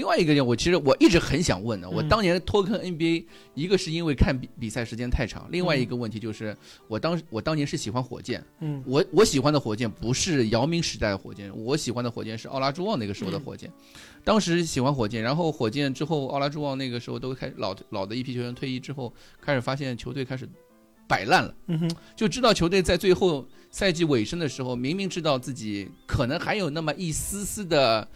另外一个点，我其实我一直很想问的，我嗯当年脱坑 NBA，一个是因为看比比赛时间太长，另外一个问题就是我当我当年是喜欢火箭，嗯。我我喜欢的火箭不是姚明时代的火箭，我喜欢的火箭是奥拉朱旺那个时候的火箭。当时喜欢火箭，然后火箭之后奥拉朱旺那个时候都开始老老的一批球员退役之后，开始发现球队开始摆烂了。嗯哼，就知道球队在最后赛季尾声的时候，明明知道自己可能还有那么一丝丝的、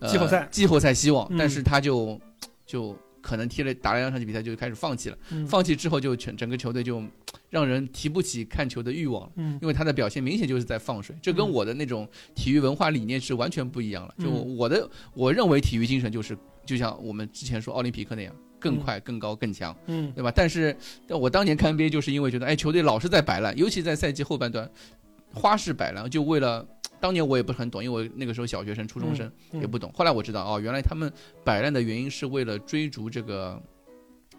呃、季后赛季后赛希望，嗯但是他就就可能踢了打了两场比赛就开始放弃了，嗯放弃之后就全整个球队就让人提不起看球的欲望了。嗯因为他的表现明显就是在放水，这跟嗯我的那种体育文化理念是完全不一样了。就嗯我的，我认为体育精神就是，就像我们之前说奥林匹克那样，更快、更高、更强。嗯对吧？但是但我当年看 NBA 就是因为觉得，哎，球队老是在摆烂，尤其在赛季后半段，花式摆烂，就为了 当年我也不是很懂，因为我那个时候小学生、初中生、嗯也不懂。后来我知道，哦，原来他们摆烂的原因是为了追逐这个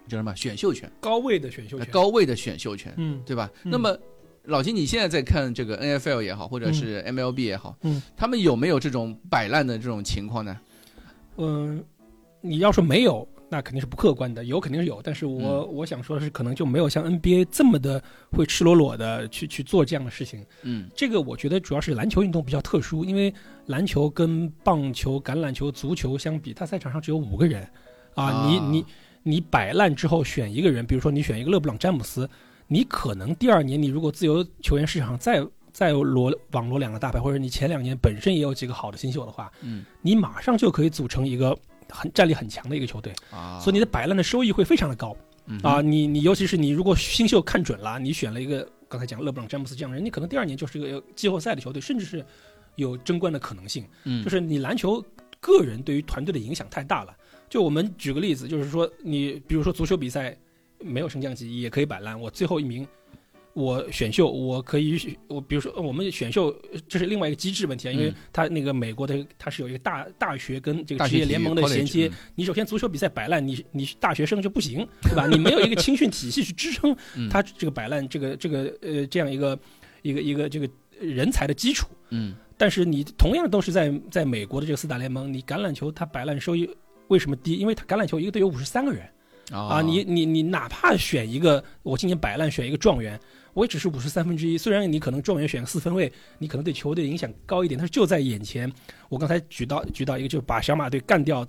叫什么选秀权，高位的选秀权，高位的选秀权，嗯对吧？嗯那么。老金，你现在在看这个 N F L 也好，或者是 M L B 也好，嗯，他们有没有这种摆烂的这种情况呢？嗯，你要说没有，那肯定是不客观的，有肯定是有，但是我、嗯。我想说的是，可能就没有像 NBA 这么的会赤裸裸的去去做这样的事情。嗯。这个我觉得主要是篮球运动比较特殊，因为篮球跟棒球、橄榄球、足球相比，它赛场上只有五个人，啊，啊。你你你摆烂之后选一个人，比如说你选一个勒布朗詹姆斯，你可能第二年你如果自由球员市场再再罗网罗两个大牌，或者你前两年本身也有几个好的新秀的话，嗯。你马上就可以组成一个很战力很强的一个球队，啊，所以你的摆烂的收益会非常的高嗯啊！你你尤其是你如果新秀看准了，你选了一个刚才讲勒布朗詹姆斯这样的人，你可能第二年就是一个季后赛的球队，甚至是有争冠的可能性。嗯就是你篮球个人对于团队的影响太大了。就我们举个例子，就是说你比如说足球比赛没有升降级也可以摆烂，我最后一名。我选秀，我可以，我比如说我们选秀，这是另外一个机制问题啊，因为嗯它那个美国的它是有一个大大学跟这个职业联盟的衔接嗯，你首先足球比赛摆烂，你你大学生就不行，对吧？你没有一个青训体系去支撑嗯他这个摆烂，这个这个呃这样一个一个一个这个人才的基础。嗯但是你同样都是在在美国的这个四大联盟，你橄榄球它摆烂收益为什么低？因为它橄榄球一个队有五十三个人啊，你你你哪怕选一个，我今年摆烂选一个状元，我也只是五十三分之一。虽然你可能状元选个四分位，你可能对球队影响高一点，但是就在眼前。我刚才举到举到一个，就把小马队干掉。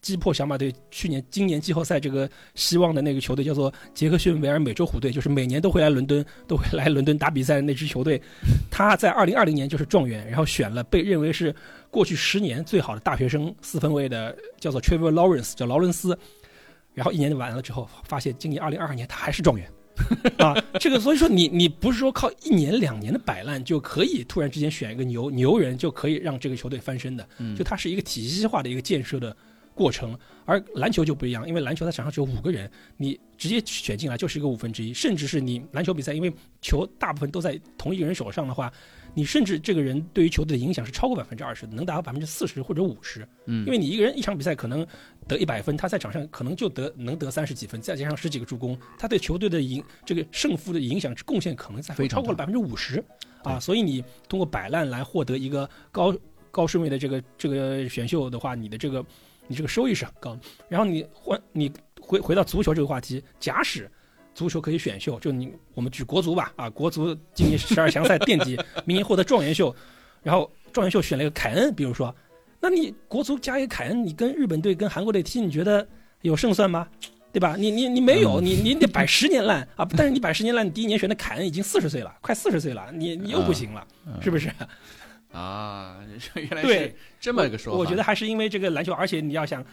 击破小马队去年、今年季后赛这个希望的那个球队叫做杰克逊维尔美洲虎队，就是每年都会来伦敦，都会来伦敦打比赛的那支球队。他在二零二零年就是状元，然后选了被认为是过去十年最好的大学生四分卫的，叫做 Trevor Lawrence，叫劳伦斯。然后一年就完了之后，发现今年二零二二年他还是状元。啊，这个所以说你你不是说靠一年两年的摆烂就可以突然之间选一个牛牛人就可以让这个球队翻身的，嗯就它是一个体系化的一个建设的过程。而篮球就不一样，因为篮球它场上只有五个人，你直接选进来就是一个五分之一，甚至是你篮球比赛，因为球大部分都在同一个人手上的话，你甚至这个人对于球队的影响是超过百分之二十的，能达到百分之四十或者五十。嗯因为你一个人一场比赛可能得一百分，他在场上可能就得能得三十几分，再加上十几个助攻，他对球队的影这个胜负的影响贡献可能在超过了百分之五十啊！所以你通过摆烂来获得一个高高顺位的这个这个选秀的话，你的这个你这个收益是很高的。然后你换你回回到足球这个话题，假使足球可以选秀，就你我们举国足吧啊，国足今年十二强赛 垫底，明年获得状元秀，然后状元秀选了一个凯恩，比如说，那你国足加一个凯恩，你跟日本队、跟韩国队踢，你觉得有胜算吗？对吧？你你你没有，嗯你你得摆十年烂啊！但是你摆十年烂，你第一年选的凯恩已经四十岁了，快四十岁了，你你又不行了，是不是？啊，原来是这么一个说法。我觉得还是因为这个篮球，而且你要想，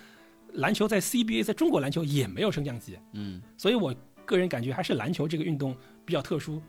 篮球在 CBA 在中国篮球也没有升降级，嗯所以我个人感觉还是篮球这个运动比较特殊。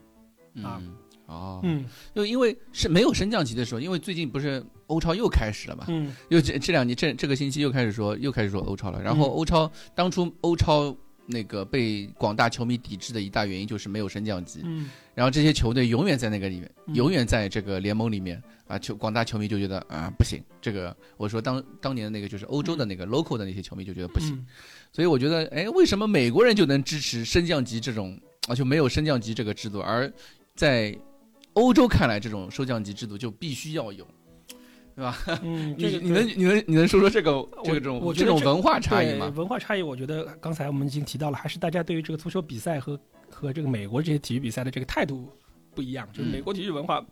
啊。嗯哦，嗯。就因为是没有升降级的时候，因为最近不是欧超又开始了嘛，嗯。又这这两年这这个星期又开始说又开始说欧超了。然后嗯。欧超当初欧超那个被广大球迷抵制的一大原因就是没有升降级，嗯。然后这些球队永远在那个里面，嗯。永远在这个联盟里面啊，球广大球迷就觉得啊不行，这个我说当当年的那个就是欧洲的那个 local 的那些球迷就觉得不行，嗯。所以我觉得哎，为什么美国人就能支持升降级这种啊就没有升降级这个制度，而在欧洲看来这种升降级制度就必须要有。对吧？嗯，你你能你能你能说说这个这种这种文化差异吗？文化差异，我觉得刚才我们已经提到了，还是大家对于这个足球比赛和和这个美国这些体育比赛的这个态度不一样。就是美国体育文化，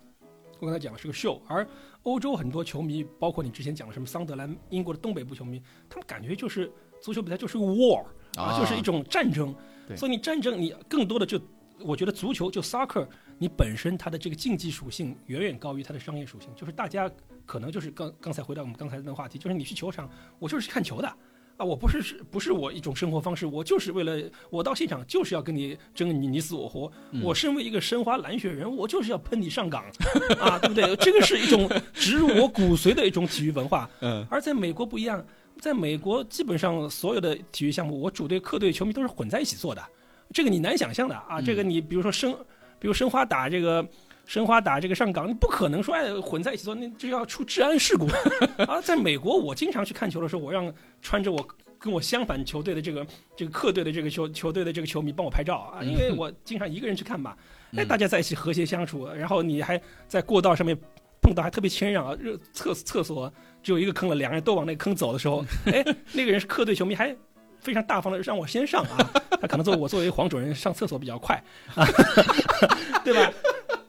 我刚才讲的是个秀，而欧洲很多球迷，包括你之前讲的什么桑德兰、英国的东北部球迷，他们感觉就是足球比赛就是个 war 啊，就是一种战争。所以你战争，你更多的就。我觉得足球就 soccer，你本身它的这个竞技属性远远高于它的商业属性。就是大家可能就是刚刚才回到我们刚才那个话题，就是你去球场，我就是去看球的啊，我不是是不是我一种生活方式，我就是为了我到现场就是要跟你争你你死我活。我身为一个申花蓝血人，我就是要喷你上岗 啊，对不对？这个是一种植入我骨髓的一种体育文化。嗯。而在美国不一样，在美国基本上所有的体育项目，我主队客队球迷都是混在一起做的。这个你难想象的啊！这个你比如说申，比如申花打这个申花打这个上港，你不可能说哎混在一起做，那就要出治安事故 啊！在美国，我经常去看球的时候，我让穿着我跟我相反球队的这个这个客队的这个球球队的这个球迷帮我拍照啊，因为我经常一个人去看嘛，哎，大家在一起和谐相处，然后你还在过道上面碰到还特别谦让啊，厕厕所只有一个坑了，两个人都往那个坑走的时候，哎，那个人是客队球迷还。非常大方的让我先上啊，他可能作为我作为黄种人上厕所比较快啊，对吧？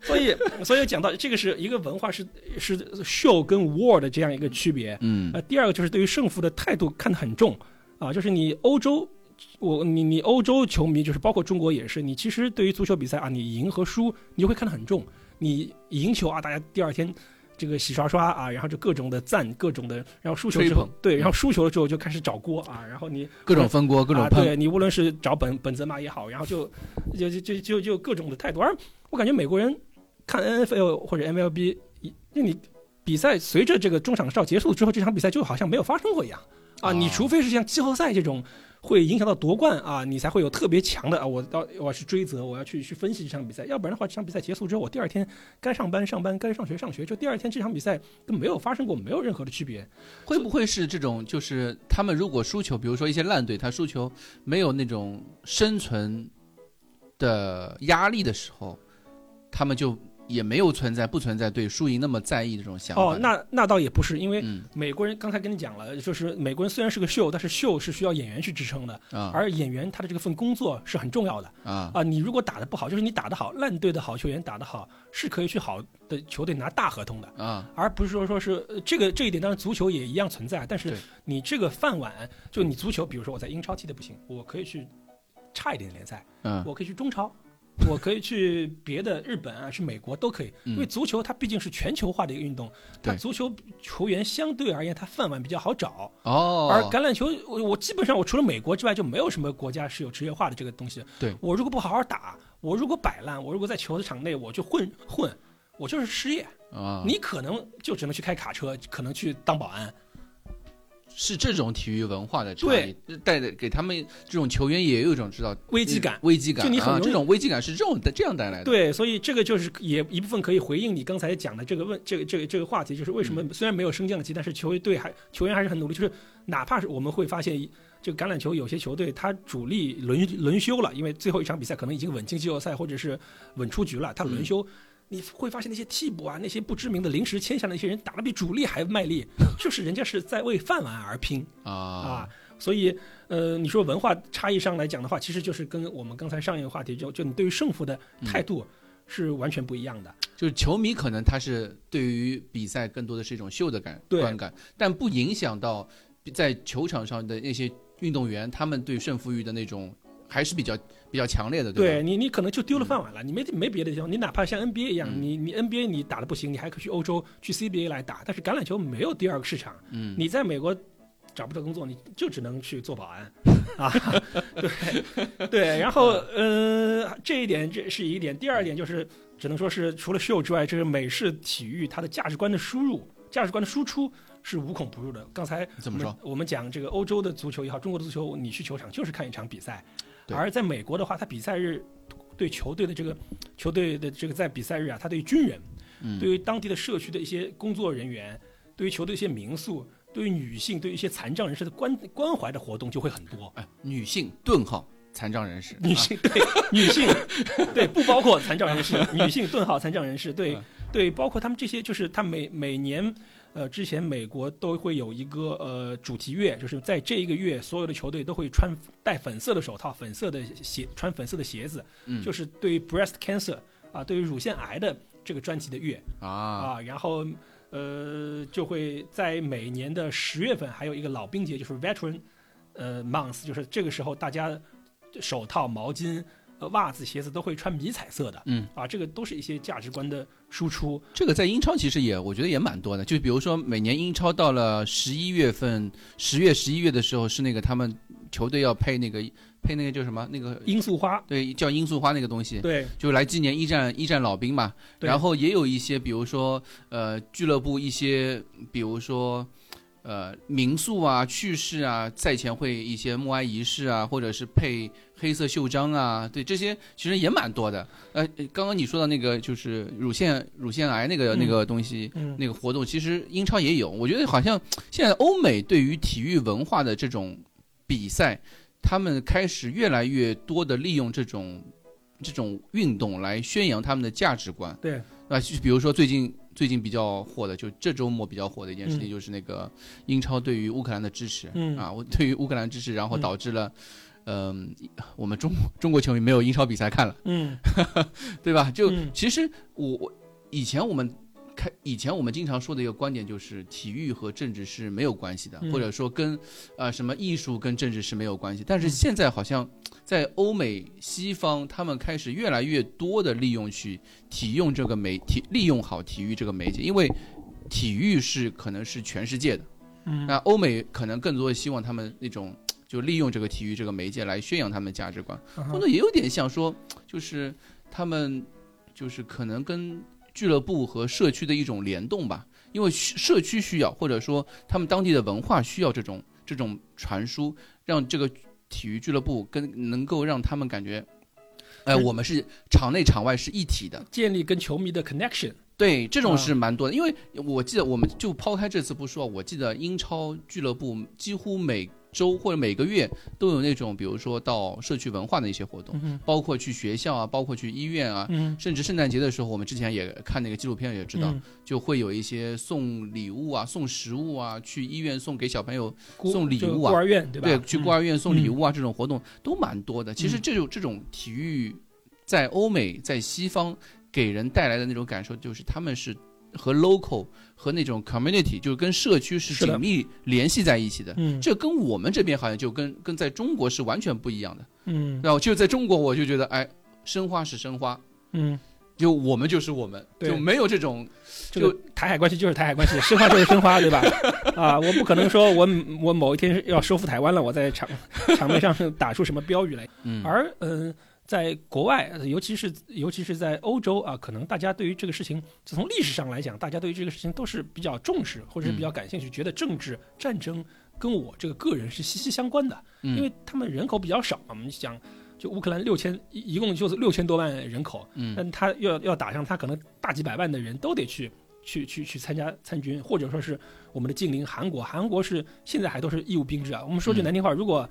所以所以讲到这个是一个文化是是 show 跟 war 的这样一个区别，嗯，呃，第二个就是对于胜负的态度看得很重啊，就是你欧洲，我你你欧洲球迷就是包括中国也是，你其实对于足球比赛啊，你赢和输你就会看得很重，你赢球啊，大家第二天。这个洗刷刷啊，然后就各种的赞，各种的，然后输球之后，对，然后输球了之后就开始找锅啊，然后你各种分锅，各种对你无论是找本本泽马也好，然后就就就就就就各种的态度。而我感觉美国人看 N F L 或者 M L B，那你比赛随着这个中场哨结束之后，这场比赛就好像没有发生过一样啊，你除非是像季后赛这种。会影响到夺冠啊，你才会有特别强的啊！我到我要去追责，我要去去分析这场比赛，要不然的话，这场比赛结束之后，我第二天该上班上班，该上学上学，就第二天这场比赛跟没有发生过没有任何的区别。会不会是这种？就是他们如果输球，比如说一些烂队，他输球没有那种生存的压力的时候，他们就。也没有存在不存在对输赢那么在意的这种想法。哦，那那倒也不是，因为美国人刚才跟你讲了，就是美国人虽然是个秀，但是秀是需要演员去支撑的啊。而演员他的这个份工作是很重要的啊啊！你如果打的不好，就是你打的好，烂队的好球员打的好，是可以去好的球队拿大合同的啊，而不是说说是这个这一点，当然足球也一样存在。但是你这个饭碗，就你足球，比如说我在英超踢的不行，我可以去差一点的联赛，嗯，我可以去中超。我可以去别的日本啊，去美国都可以，因为足球它毕竟是全球化的一个运动，它足球球员相对而言它饭碗比较好找哦。而橄榄球，我我基本上我除了美国之外就没有什么国家是有职业化的这个东西。对我如果不好好打，我如果摆烂，我如果在球场内我就混混，我就是失业啊。你可能就只能去开卡车，可能去当保安。是这种体育文化的差异，带的给他们这种球员也有一种知道危机感，危机感。就你很这种危机感是这种这样带来的。对，所以这个就是也一部分可以回应你刚才讲的这个问，这个这个这个话题，就是为什么虽然没有升降级，但是球队还球员还是很努力。就是哪怕是我们会发现，这个橄榄球有些球队他主力轮轮休了，因为最后一场比赛可能已经稳进季后赛或者是稳出局了，他轮休。你会发现那些替补啊，那些不知名的临时签下的那些人打得比主力还卖力，就是人家是在为饭碗而拼啊啊！所以呃，你说文化差异上来讲的话，其实就是跟我们刚才上一个话题就就你对于胜负的态度是完全不一样的。就是球迷可能他是对于比赛更多的是一种秀的感观感，但不影响到在球场上的那些运动员他们对胜负欲的那种。还是比较比较强烈的，对你，你可能就丢了饭碗了。你没没别的地方，你哪怕像 NBA 一样，你你 NBA 你打的不行，你还可以去欧洲去 CBA 来打。但是橄榄球没有第二个市场，嗯，你在美国找不到工作，你就只能去做保安 啊。对对，然后呃，这一点这是一点。第二点就是只能说是除了秀之外，这是美式体育它的价值观的输入、价值观的输出是无孔不入的。刚才怎么说？我们讲这个欧洲的足球也好，中国的足球，你去球场就是看一场比赛。而在美国的话，他比赛日对球队的这个球队的这个在比赛日啊，他对于军人，对于当地的社区的一些工作人员，对于球队一些民宿，对于女性，对于一些残障人士的关关怀的活动就会很多。哎，女性顿号残障人士，女性 对女性对不包括残障人士，女性顿号残障人士对对，包括他们这些就是他每每年。呃，之前美国都会有一个呃主题月，就是在这一个月，所有的球队都会穿戴粉色的手套、粉色的鞋、穿粉色的鞋子，嗯就是对于 breast cancer 啊，对于乳腺癌的这个专题的月啊啊，然后呃就会在每年的十月份还有一个老兵节，就是 veteran 呃 month，就是这个时候大家手套、毛巾。呃，袜子、鞋子都会穿迷彩色的，嗯啊，这个都是一些价值观的输出。这个在英超其实也，我觉得也蛮多的。就比如说，每年英超到了十一月份、十月、十一月的时候，是那个他们球队要配那个配那个叫什么？那个罂粟花，对，叫罂粟花那个东西，对，就来纪念一战一战老兵嘛。然后也有一些，比如说呃，俱乐部一些，比如说。呃，民宿啊、趣事啊，赛前会一些默哀仪式啊，或者是配黑色袖章啊，对这些其实也蛮多的。呃，刚刚你说的那个就是乳腺乳腺癌那个、嗯那个东西，嗯，那个活动，其实英超也有。我觉得好像现在欧美对于体育文化的这种比赛，他们开始越来越多的利用这种这种运动来宣扬他们的价值观。对，啊，就比如说最近最近比较火的，就这周末比较火的一件事情，嗯就是那个英超对于乌克兰的支持。嗯啊，我对于乌克兰支持，然后嗯导致了。嗯，我们中中国球迷没有英超比赛看了，嗯 对吧？就、嗯其实我我以前我们开以前我们经常说的一个观点就是体育和政治是没有关系的，嗯或者说跟呃什么艺术跟政治是没有关系。但是嗯现在好像在欧美西方，他们开始越来越多的利用去体用这个媒体，利用好体育这个媒介，因为体育是可能是全世界的。嗯那欧美可能更多的希望他们那种就利用这个体育这个媒介来宣扬他们的价值观。嗯或者也有点像说，就是他们就是可能跟俱乐部和社区的一种联动吧，因为社区需要，或者说他们当地的文化需要这种这种传输，让这个体育俱乐部跟能够让他们感觉，哎、我们是场内场外是一体的。建立跟球迷的 connection，对，这种啊是蛮多的，因为我记得我们就抛开这次不说，我记得英超俱乐部几乎每周或者每个月都有那种，比如说到社区文化的一些活动，嗯包括去学校啊，包括去医院啊，嗯，甚至圣诞节的时候，我们之前也看那个纪录片也知道，嗯就会有一些送礼物啊、送食物啊，去医院送给小朋友，送礼物啊孤儿院对吧？对，去孤儿院送礼嗯物啊，这种活动都蛮多的。其实嗯这种这种体育在欧美、在西方给人带来的那种感受，就是他们是和 local 和那种 community，就是跟社区是紧密联系在一起的。嗯，这跟我们这边好像就跟跟在中国是完全不一样的。嗯然后就在中国，我就觉得，哎，申花是申花，嗯，就我们就是我们，对就没有这种这个台海关系就是台海关系，申花就是申花，对吧？啊，我不可能说我我某一天要收复台湾了，我在场场面上打出什么标语来。嗯而嗯、在国外，呃尤其是尤其是在欧洲啊，可能大家对于这个事情，从历史上来讲，大家对于这个事情都是比较重视，或者是比较感兴趣，觉得政治战争跟我这个个人是息息相关的，嗯因为他们人口比较少嘛。我们讲，就乌克兰六千一一共就是六千多万人口，嗯但他要要打上，他可能大几百万的人都得去去去去参加参军，或者说是我们的近邻韩国，韩国是现在还都是义务兵制啊。我们说句嗯难听话，如果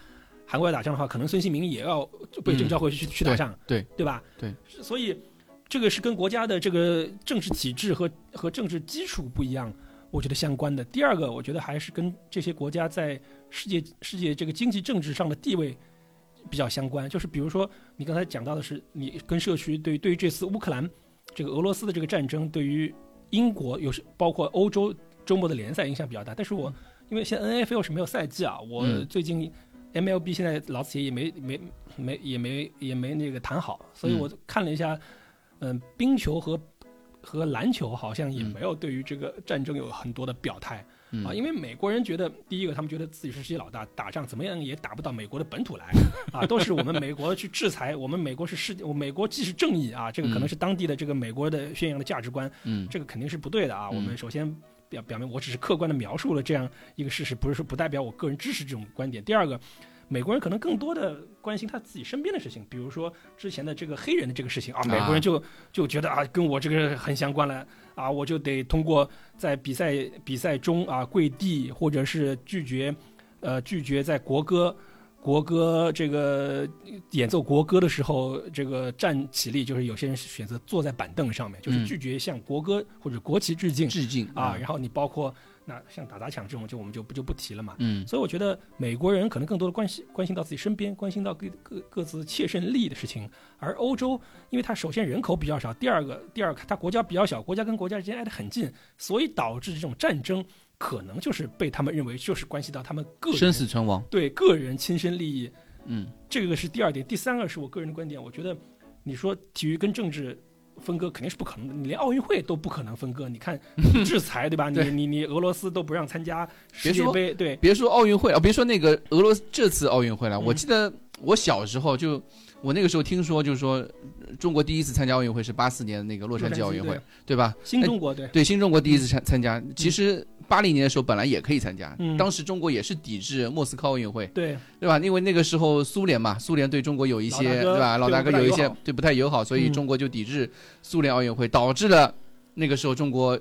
韩国要打仗的话，可能孙兴民也要被征召回去、去打仗，对对吧？对，所以这个是跟国家的这个政治体制和和政治基础不一样。我觉得相关的。第二个，我觉得还是跟这些国家在世界世界这个经济政治上的地位比较相关。就是比如说，你刚才讲到的是，你跟社区对对于这次乌克兰这个俄罗斯的这个战争，对于英国有时包括欧洲周末的联赛影响比较大。但是我因为现在 N F L 是没有赛季啊，我嗯最近 L B 现在劳斯也没没没也没也没那个谈好，所以嗯我看了一下，嗯、冰球和和篮球好像也嗯没有对于这个战争有很多的表态。嗯啊，因为美国人觉得，第一个，他们觉得自己是世界老大，打仗怎么样也打不到美国的本土来，啊，都是我们美国去制裁，我们美国是世，界美国既是正义啊，这个可能嗯是当地的这个美国的宣扬的价值观，嗯这个肯定是不对的啊。嗯我们首先表表明，我只是客观的描述了这样一个事实，不是说不代表我个人支持这种观点。第二个，美国人可能更多的关心他自己身边的事情，比如说之前的这个黑人的这个事情啊，美国人就就觉得啊，跟我这个很相关了啊，我就得通过在比赛比赛中啊跪地，或者是拒绝呃拒绝在国歌。国歌这个演奏国歌的时候，这个站起立，就是有些人选择坐在板凳上面，就是嗯拒绝向国歌或者国旗致敬。致敬啊，然后你包括那像打砸抢这种，就我们就不就不提了嘛。嗯，所以我觉得美国人可能更多的关心关心到自己身边，关心到各各各自切身利益的事情，而欧洲，因为它首先人口比较少，第二个第二个它国家比较小，国家跟国家之间挨得很近，所以导致这种战争可能就是被他们认为就是关系到他们个人生死存亡。对个人亲身利益。嗯，这个是第二点，第三个是我个人的观点，我觉得你说体育跟政治。分割肯定是不可能的，你连奥运会都不可能分割。你看 制裁对吧？你你你俄罗斯都不让参加世界杯，对，别说奥运会啊，别说那个俄罗斯这次奥运会了。我记得我小时候就，我那个时候听说就是说，中国第一次参加奥运会是八四年那个洛杉矶奥运会，对吧？新中国对对新中国第一次参参加，其实。八零年的时候本来也可以参加，嗯，当时中国也是抵制莫斯科奥运会，对对吧？因为那个时候苏联嘛，苏联对中国有一些对吧？老大哥有一些对不太友好，所以中国就抵制苏联奥运会，导致了那个时候中国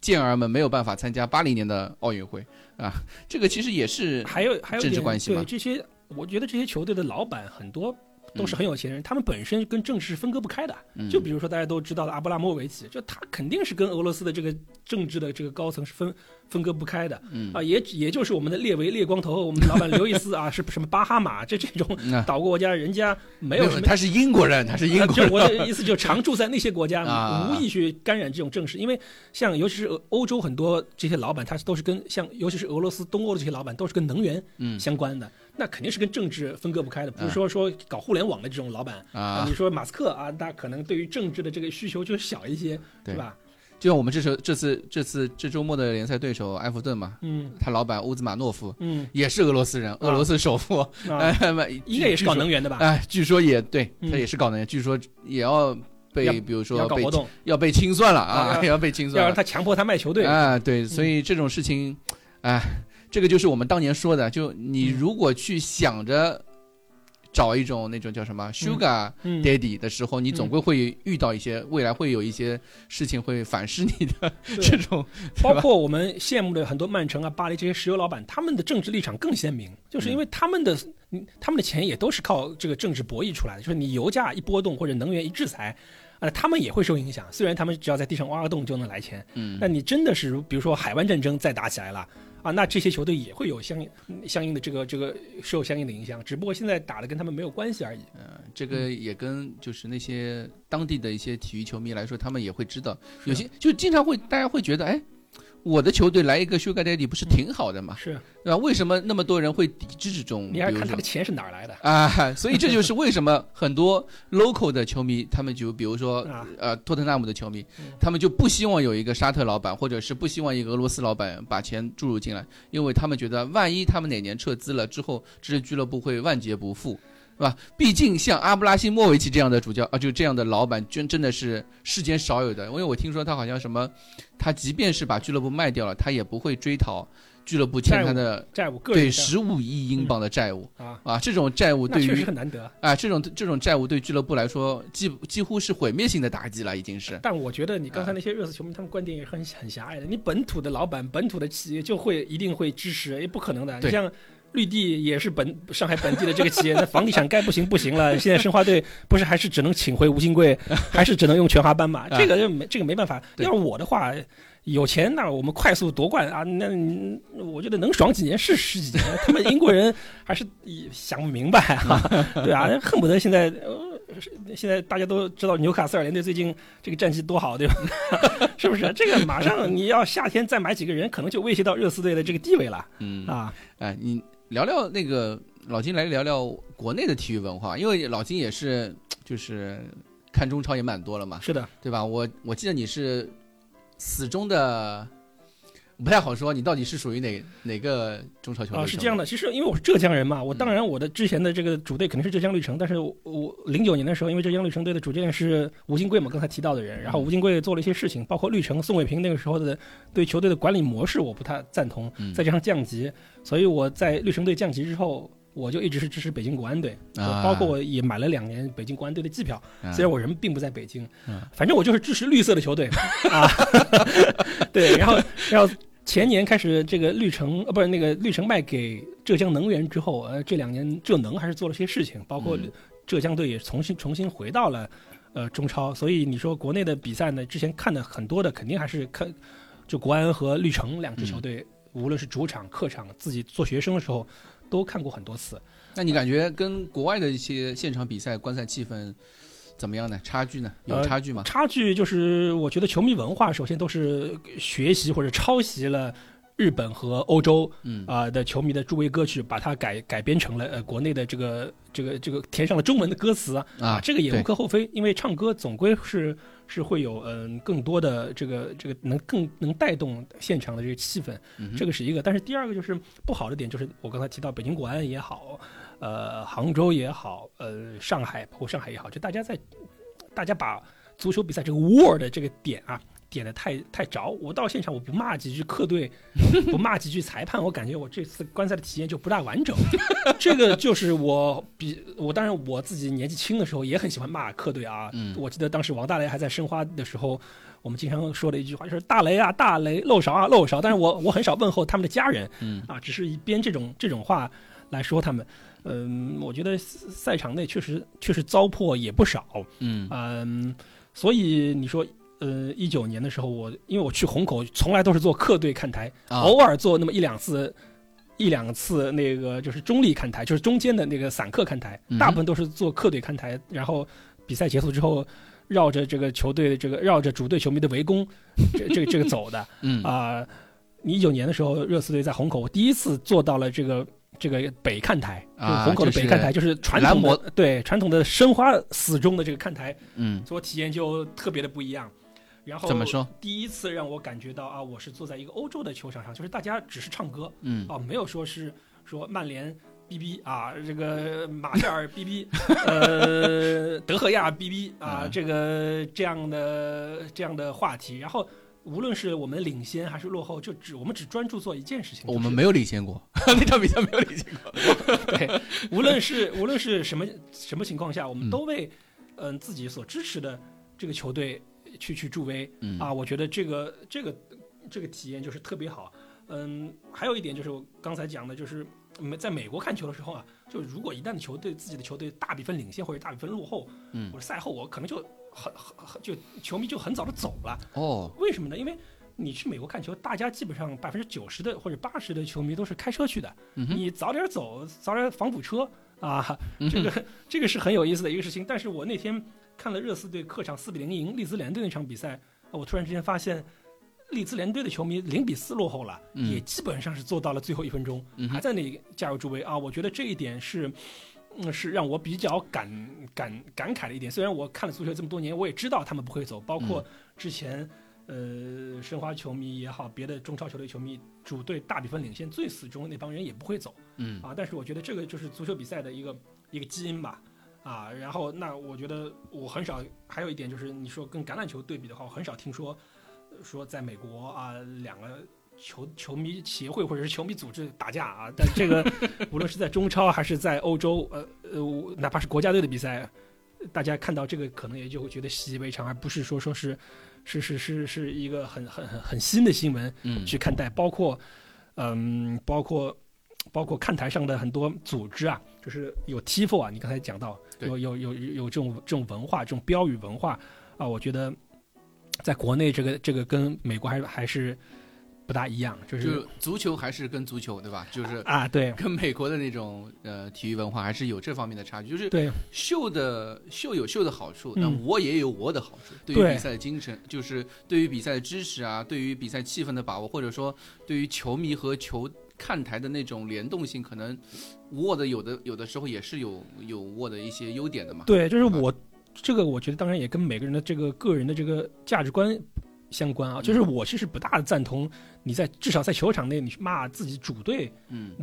健儿们没有办法参加八零年的奥运会啊。这个其实也是还有还有政治关系嘛。这些我觉得这些球队的老板很多。都是很有钱人，他们本身跟政治是分割不开的。就比如说大家都知道的阿布拉莫维奇，就他肯定是跟俄罗斯的这个政治的这个高层是分分割不开的。啊，也也就是我们的列维列光头，我们的老板刘易斯啊，是什么巴哈马这这种 岛国国家，人家没有什么。他是英国人，他是英国人。我的意思就常住在那些国家，无意去干染这种政事。因为像尤其是欧洲很多这些老板，他都是跟像尤其是俄罗斯东欧的这些老板，都是跟能源相关的。那肯定是跟政治分割不开的，不是说说搞互联网的这种老板啊。你说马斯克啊，那可能对于政治的这个需求就小一些，对吧？就像我们这次这次这次这周末的联赛对手埃弗顿嘛，嗯，他老板乌兹马诺夫，嗯，也是俄罗斯人，俄罗斯首富，应该也是搞能源的吧？哎，据说也对他也是搞能源，据说也要被比如说要搞活动，要被清算了啊，要被清算，要让他强迫他卖球队。啊，对，所以这种事情，哎。这个就是我们当年说的，就你如果去想着找一种那种叫什么 Sugar Daddy 的时候，你总归会遇到一些未来会有一些事情会反噬你的这种。包括我们羡慕的很多曼城啊、巴黎这些石油老板，他们的政治立场更鲜明，就是因为他们的他们的钱也都是靠这个政治博弈出来的。就是你油价一波动或者能源一制裁，啊，他们也会受影响。虽然他们只要在地上挖个洞就能来钱，嗯，但你真的是比如说海湾战争再打起来了。啊，那这些球队也会有相应相应的这个这个受相应的影响，只不过现在打的跟他们没有关系而已。嗯，这个也跟就是那些当地的一些体育球迷来说，他们也会知道，有些就经常会大家会觉得，哎。我的球队来一个 Sugar Daddy 不是挺好的吗？是，对吧？为什么那么多人会抵制这种？你还看他的钱是哪儿来的啊？所以这就是为什么很多 local 的球迷，他们就比如说呃托特纳姆的球迷，他们就不希望有一个沙特老板，或者是不希望一个俄罗斯老板把钱注入进来，因为他们觉得万一他们哪年撤资了之后，这支俱乐部会万劫不复。是吧？毕竟像阿布拉辛莫维奇这样的主教啊，就这样的老板，真真的是世间少有的。因为我听说他好像什么，他即便是把俱乐部卖掉了，他也不会追讨俱乐部欠他的债务，对十五亿英镑的债务啊啊！这种债务对于确实很难得啊，这种这种债务对俱乐部来说，几几乎是毁灭性的打击了，已经是。但我觉得你刚才那些热刺球迷，他们观点也很很狭隘的。你本土的老板、本土的企业就会一定会支持，也不可能的。你像。绿地也是本上海本地的这个企业，那房地产该不行不行了。现在申花队不是还是只能请回吴金贵，还是只能用全华班嘛？这个就没这个没办法。要是我的话，有钱那我们快速夺冠啊！那我觉得能爽几年是十几年。他们英国人还是想不明白啊，对啊，恨不得现在现在大家都知道纽卡斯尔联队最近这个战绩多好，对吧？是不是？这个马上你要夏天再买几个人，可能就威胁到热刺队的这个地位了。嗯啊，哎你。聊聊那个老金来聊聊国内的体育文化，因为老金也是就是看中超也蛮多了嘛，是的，对吧？我我记得你是死忠的。不太好说，你到底是属于哪哪个中超球队？啊，是这样的，其实因为我是浙江人嘛，我当然我的之前的这个主队肯定是浙江绿城，但是我零九年的时候，因为浙江绿城队的主教练是吴金贵嘛，刚才提到的人，然后吴金贵做了一些事情，包括绿城宋伟平那个时候的对球队的管理模式我不太赞同，再加上降级，所以我在绿城队降级之后。我就一直是支持北京国安队，包括我也买了两年北京国安队的季票。虽然我人并不在北京，反正我就是支持绿色的球队啊。对，然后然后前年开始这个绿城呃不是那个绿城卖给浙江能源之后，呃这两年浙能还是做了些事情，包括浙江队也重新重新回到了呃中超。所以你说国内的比赛呢，之前看的很多的肯定还是看。就国安和绿城两支球队，无论是主场、客场，自己做学生的时候都看过很多次。那你感觉跟国外的一些现场比赛观赛气氛怎么样呢？差距呢？有差距吗？差距就是我觉得球迷文化首先都是学习或者抄袭了。日本和欧洲，嗯啊的球迷的助威歌曲，把它改改编成了呃国内的这个这个这个填上了中文的歌词啊，这个也无可厚非，因为唱歌总归是是会有嗯更多的这个这个能更能带动现场的这个气氛，这个是一个。但是第二个就是不好的点，就是我刚才提到北京国安也好，呃杭州也好，呃上海包括上海也好，就大家在大家把足球比赛这个 war 的这个点啊。点的太太着，我到现场我不骂几句客队，不骂几句裁判，我感觉我这次观赛的体验就不大完整。这个就是我比我当然我自己年纪轻的时候也很喜欢骂客队啊。我记得当时王大雷还在申花的时候，我们经常说的一句话就是“大雷啊大雷，漏勺啊漏勺”。但是我我很少问候他们的家人，啊，只是一边这种这种话来说他们。嗯，我觉得赛场内确实确实糟粕也不少。嗯嗯，所以你说。呃，一九年的时候，我因为我去虹口，从来都是做客队看台，偶尔做那么一两次，一两次那个就是中立看台，就是中间的那个散客看台，大部分都是做客队看台。然后比赛结束之后，绕着这个球队的这个绕着主队球迷的围攻，这这个这个走的。嗯啊，你一九年的时候，热刺队在虹口，我第一次做到了这个。这个北看台，虹口的北看台就是传统的对传统的申花死忠的这个看台，嗯，所体验就特别的不一样。然后怎么说？第一次让我感觉到啊，我是坐在一个欧洲的球场上，就是大家只是唱歌，嗯，啊，没有说是说曼联哔哔啊，这个马夏尔哔哔，呃，德赫亚哔哔啊，这个这样的这样的话题，然后。无论是我们领先还是落后，就只我们只专注做一件事情。我们没有领先过，那场比赛没有领先过。对，无论是无论是什么什么情况下，我们都为嗯自己所支持的这个球队去去助威。啊，我觉得这个这个这个体验就是特别好。嗯，还有一点就是我刚才讲的，就是美在美国看球的时候啊，就如果一旦球队自己的球队大比分领先或者大比分落后，嗯，或者赛后我可能就。很很很，就球迷就很早的走了哦。为什么呢？因为你去美国看球，大家基本上百分之九十的或者八十的球迷都是开车去的。你早点走，早点防堵车啊。这个这个是很有意思的一个事情。但是我那天看了热刺队客场四比零赢利兹联队那场比赛，我突然之间发现，利兹联队的球迷零比四落后了，也基本上是做到了最后一分钟，还在那里加油助威啊。我觉得这一点是。嗯，是让我比较感感感慨的一点。虽然我看了足球这么多年，我也知道他们不会走。包括之前，呃，申花球迷也好，别的中超球队球迷，主队大比分领先最死忠那帮人也不会走。嗯啊，但是我觉得这个就是足球比赛的一个一个基因吧。啊，然后那我觉得我很少，还有一点就是你说跟橄榄球对比的话，我很少听说说在美国啊两个。球球迷协会或者是球迷组织打架啊，但这个无论是在中超还是在欧洲，呃呃，哪怕是国家队的比赛，大家看到这个可能也就会觉得习以为常，而不是说说是是是是是一个很很很很新的新闻去看待。包括嗯，包括包括看台上的很多组织啊，就是有 Tifo 啊，你刚才讲到有有有有这种这种文化，这种标语文化啊，我觉得在国内这个这个跟美国还还是。不大一样，就是足球还是跟足球，对吧？就是啊，对，跟美国的那种呃体育文化还是有这方面的差距。就是对秀的秀有秀的好处，那我也有我的好处。对于比赛的精神，就是对于比赛的支持啊，对于比赛气氛的把握，或者说对于球迷和球看台的那种联动性，可能沃的有的有的时候也是有有我的一些优点的嘛。对，就是我这个，我觉得当然也跟每个人的这个个人的这个价值观。相关啊，就是我其实不大赞同你在至少在球场内你去骂自己主队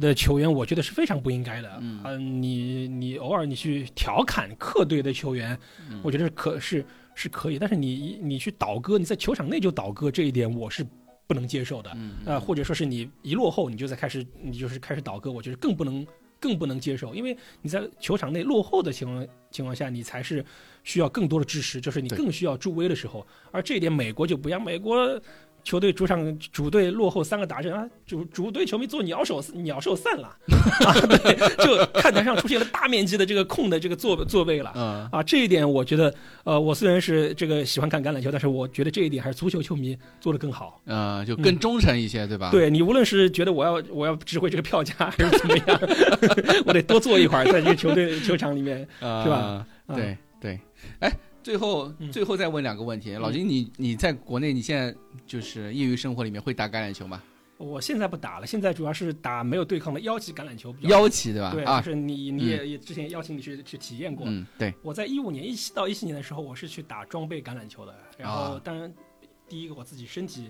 的球员，我觉得是非常不应该的。嗯，你你偶尔你去调侃客队的球员，我觉得可是是可以，但是你你去倒戈，你在球场内就倒戈，这一点我是不能接受的。呃，或者说是你一落后你就在开始你就是开始倒戈，我觉得更不能。更不能接受，因为你在球场内落后的情况情况下，你才是需要更多的支持，就是你更需要助威的时候。而这一点，美国就不一样。美国球队主场主队落后三个达阵啊，主主队球迷做鸟手鸟兽散了 啊，对，就看台上出现了大面积的这个空的这个座座位了啊，这一点我觉得，呃，我虽然是这个喜欢看橄榄球，但是我觉得这一点还是足球球迷做的更好啊，就更忠诚一些，对吧？对你无论是觉得我要我要指挥这个票价还是怎么样，我得多坐一会儿在这个球队球场里面，是吧？对对，哎。最后，最后再问两个问题，老金，你你在国内，你现在就是业余生活里面会打橄榄球吗？我现在不打了，现在主要是打没有对抗的腰旗橄榄球。腰旗对吧？对，就是你你也也之前邀请你去去体验过。嗯，对。我在一五年一七到一七年的时候，我是去打装备橄榄球的。然后，当然，第一个我自己身体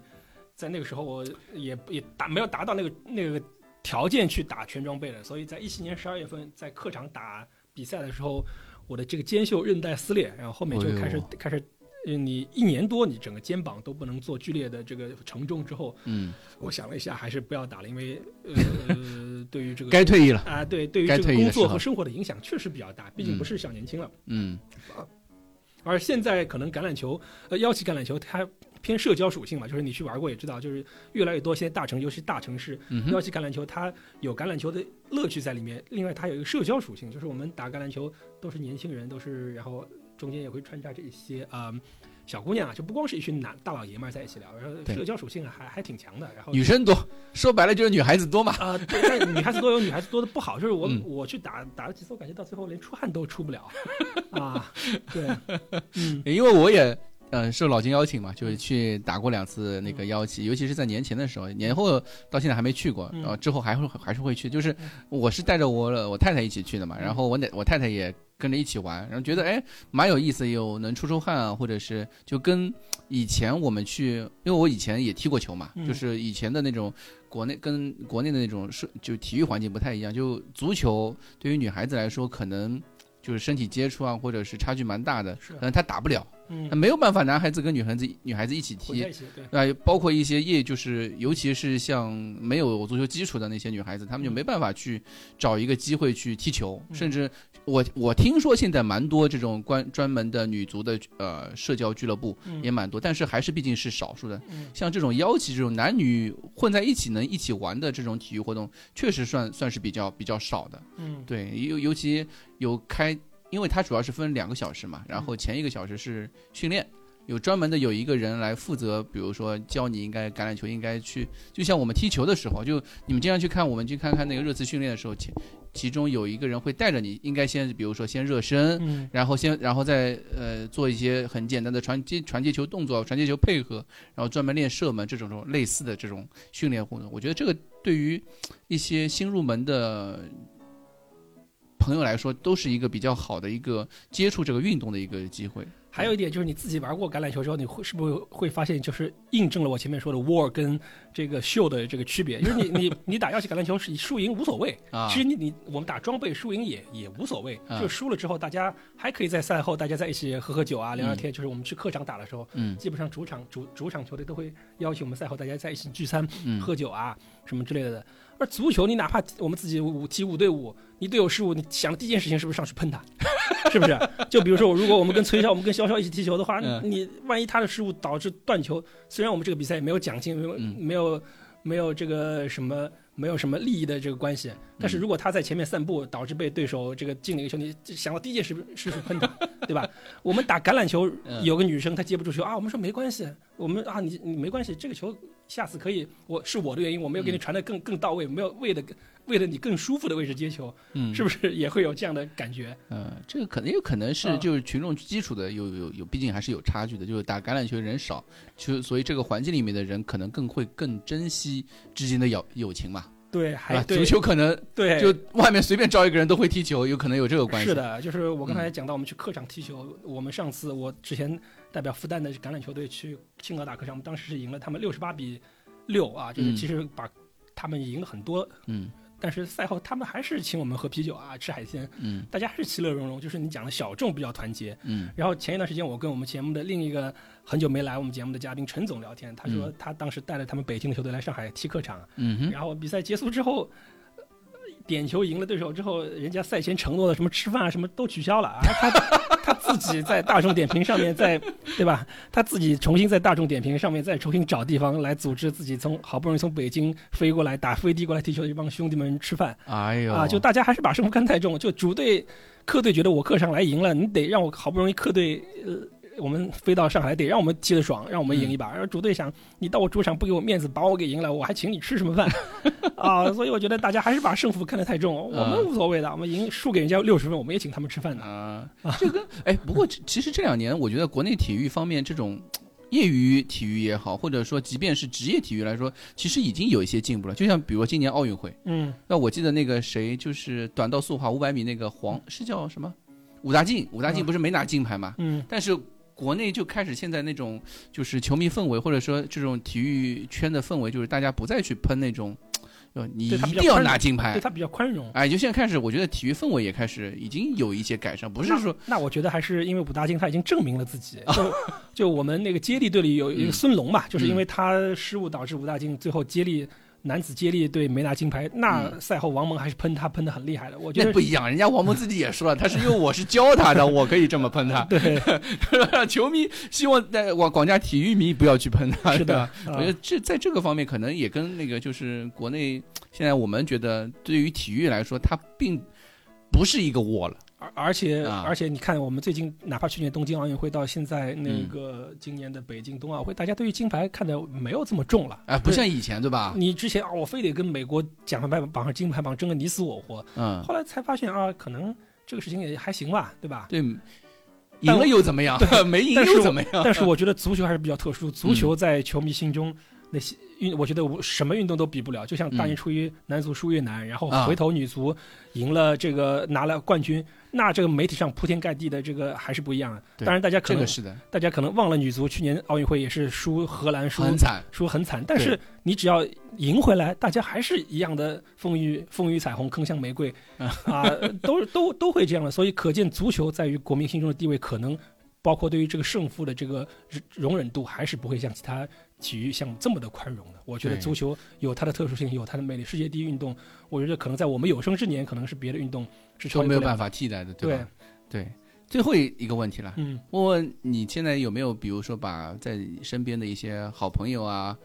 在那个时候我也也达没有达到那个那个条件去打全装备的，所以在一七年十二月份在客场打比赛的时候。我的这个肩袖韧带撕裂，然后后面就开始开始，你一年多你整个肩膀都不能做剧烈的这个承重之后，嗯，我想了一下，还是不要打了，因为呃，对于这个该退役了啊，对，对于这个工作和生活的影响确实比较大，毕竟不是小年轻了，嗯，而现在可能橄榄球，呃，腰旗橄榄球它。偏社交属性嘛，就是你去玩过也知道，就是越来越多。现在大城，尤其大城市，要去橄榄球它有橄榄球的乐趣在里面。另外，它有一个社交属性，就是我们打橄榄球都是年轻人，都是然后中间也会穿插这些啊小姑娘啊，就不光是一群男大老爷们在一起聊，然后社交属性还还挺强的。然后女生多，说白了就是女孩子多嘛。啊，但女孩子多有女孩子多的不好，就是我我去打打了几次，我感觉到最后连出汗都出不了 啊。对，嗯，因为我也。嗯，受老金邀请嘛，就是去打过两次那个腰旗，尤其是在年前的时候，年后到现在还没去过，然后之后还会还是会去。就是我是带着我我太太一起去的嘛，然后我奶我太太也跟着一起玩，然后觉得哎蛮有意思，有能出出汗啊，或者是就跟以前我们去，因为我以前也踢过球嘛，就是以前的那种国内跟国内的那种是就体育环境不太一样，就足球对于女孩子来说可能就是身体接触啊，或者是差距蛮大的，可能她打不了。嗯，没有办法，男孩子跟女孩子女孩子一起踢，对，包括一些业，就是尤其是像没有足球基础的那些女孩子，她们就没办法去找一个机会去踢球。甚至我我听说现在蛮多这种关专门的女足的呃社交俱乐部也蛮多，但是还是毕竟是少数的。像这种邀请这种男女混在一起能一起玩的这种体育活动，确实算算是比较比较少的。嗯，对，尤尤其有开。因为它主要是分两个小时嘛，然后前一个小时是训练，有专门的有一个人来负责，比如说教你应该橄榄球应该去，就像我们踢球的时候，就你们经常去看，我们去看看那个热刺训练的时候，其其中有一个人会带着你，应该先比如说先热身，然后先然后再呃做一些很简单的传接传接球动作、传接球配合，然后专门练射门这种种类似的这种训练活动，我觉得这个对于一些新入门的。朋友来说，都是一个比较好的一个接触这个运动的一个机会。还有一点就是你自己玩过橄榄球之后，你会是不是会发现，就是印证了我前面说的 war 跟这个秀的这个区别？就是你你 你打腰旗橄榄球是输赢无所谓啊，其实你你我们打装备输赢也也无所谓，就输了之后大家还可以在赛后大家在一起喝喝酒啊聊聊天。就是我们去客场打的时候，嗯，基本上主场主主场球队都会邀请我们赛后大家在一起聚餐、喝酒啊什么之类的。而足球，你哪怕我们自己五踢五对五，你队友失误，你想的第一件事情是不是上去喷他？是不是？就比如说，如果我们跟崔笑，我们跟潇潇一起踢球的话，你万一他的失误导致断球，虽然我们这个比赛也没有奖金，没有没有没有这个什么。没有什么利益的这个关系，但是如果他在前面散步，导致被对手这个进了一个球，你想到第一件事是是喷他，对吧？我们打橄榄球，有个女生她接不住球啊，我们说没关系，我们啊你你没关系，这个球下次可以，我是我的原因，我没有给你传的更更到位，没有喂的为了你更舒服的位置接球，嗯，是不是也会有这样的感觉？嗯，这个可能有可能是就是群众基础的有有有，毕竟还是有差距的，就是打橄榄球人少，就所以这个环境里面的人可能更会更珍惜之间的友友情嘛。对，还足球可能对，就外面随便招一个人都会踢球，有可能有这个关系。是的，就是我刚才讲到，我们去客场踢球，我们上次我之前代表复旦的橄榄球队去青岛打客场，我们当时是赢了他们六十八比六啊，就是其实把他们赢了很多。嗯。但是赛后他们还是请我们喝啤酒啊，吃海鲜，嗯，大家还是其乐融融，就是你讲的小众比较团结，嗯。然后前一段时间我跟我们节目的另一个很久没来我们节目的嘉宾陈总聊天，他说他当时带了他们北京的球队来上海踢客场，嗯然后比赛结束之后，点球赢了对手之后，人家赛前承诺的什么吃饭啊什么都取消了啊，他 他自己在大众点评上面在对吧？他自己重新在大众点评上面再重新找地方来组织自己从好不容易从北京飞过来打飞的过来踢球的一帮兄弟们吃饭。哎呦啊，就大家还是把胜负看太重，就主队客队觉得我客场来赢了，你得让我好不容易客队呃。我们飞到上海得让我们踢得爽，让我们赢一把。然后主队想，你到我主场不给我面子，把我给赢了，我还请你吃什么饭 啊？所以我觉得大家还是把胜负看得太重。我们无所谓的，我们赢输给人家六十分，我们也请他们吃饭的啊。这跟哎，不过其实这两年，我觉得国内体育方面这种业余体育也好，或者说即便是职业体育来说，其实已经有一些进步了。就像比如今年奥运会，嗯，那我记得那个谁，就是短道速滑五百米那个黄是叫什么？武大靖，武大靖不是没拿金牌嘛？嗯，但是。国内就开始现在那种就是球迷氛围，或者说这种体育圈的氛围，就是大家不再去喷那种，就，你一定要拿金牌，对他比较宽容。哎，就现在开始，我觉得体育氛围也开始已经有一些改善，不是说那我觉得还是因为武大靖他已经证明了自己，就就我们那个接力队里有一个孙龙嘛，就是因为他失误导致武大靖最后接力。男子接力队没拿金牌，那赛后王蒙还是喷他喷的很厉害的。我觉得不一样，人家王蒙 自己也说了，他是因为我是教他的，我可以这么喷他。对，球迷希望在广广家体育迷不要去喷他。是的，我觉得这在这个方面可能也跟那个就是国内现在我们觉得对于体育来说，它并不是一个窝了。而而且而且，你看，我们最近哪怕去年东京奥运会到现在那个今年的北京冬奥会，大家对于金牌看的没有这么重了。哎，不像以前，对吧？你之前啊，我非得跟美国奖牌榜上金牌榜争个你死我活。嗯。后来才发现啊，可能这个事情也还行吧，对吧？对。赢了又怎么样？没赢又怎么样？但是我觉得足球还是比较特殊，足球在球迷心中那些。运我觉得我什么运动都比不了，就像大年初一男足输越南，然后回头女足赢了这个拿了冠军，那这个媒体上铺天盖地的这个还是不一样的。当然大家可能是的，大家可能忘了女足去年奥运会也是输荷兰输很惨，输很惨。但是你只要赢回来，大家还是一样的风雨风雨彩虹，铿锵玫瑰啊，都都都会这样的。所以可见足球在于国民心中的地位，可能包括对于这个胜负的这个容忍度，还是不会像其他。体育项目这么的宽容的，我觉得足球有它的特殊性，有它的魅力。世界第一运动，我觉得可能在我们有生之年，可能是别的运动是都没有办法替代的，对吧？对，最后一个问题了，嗯，问问你现在有没有，比如说把在身边的一些好朋友啊，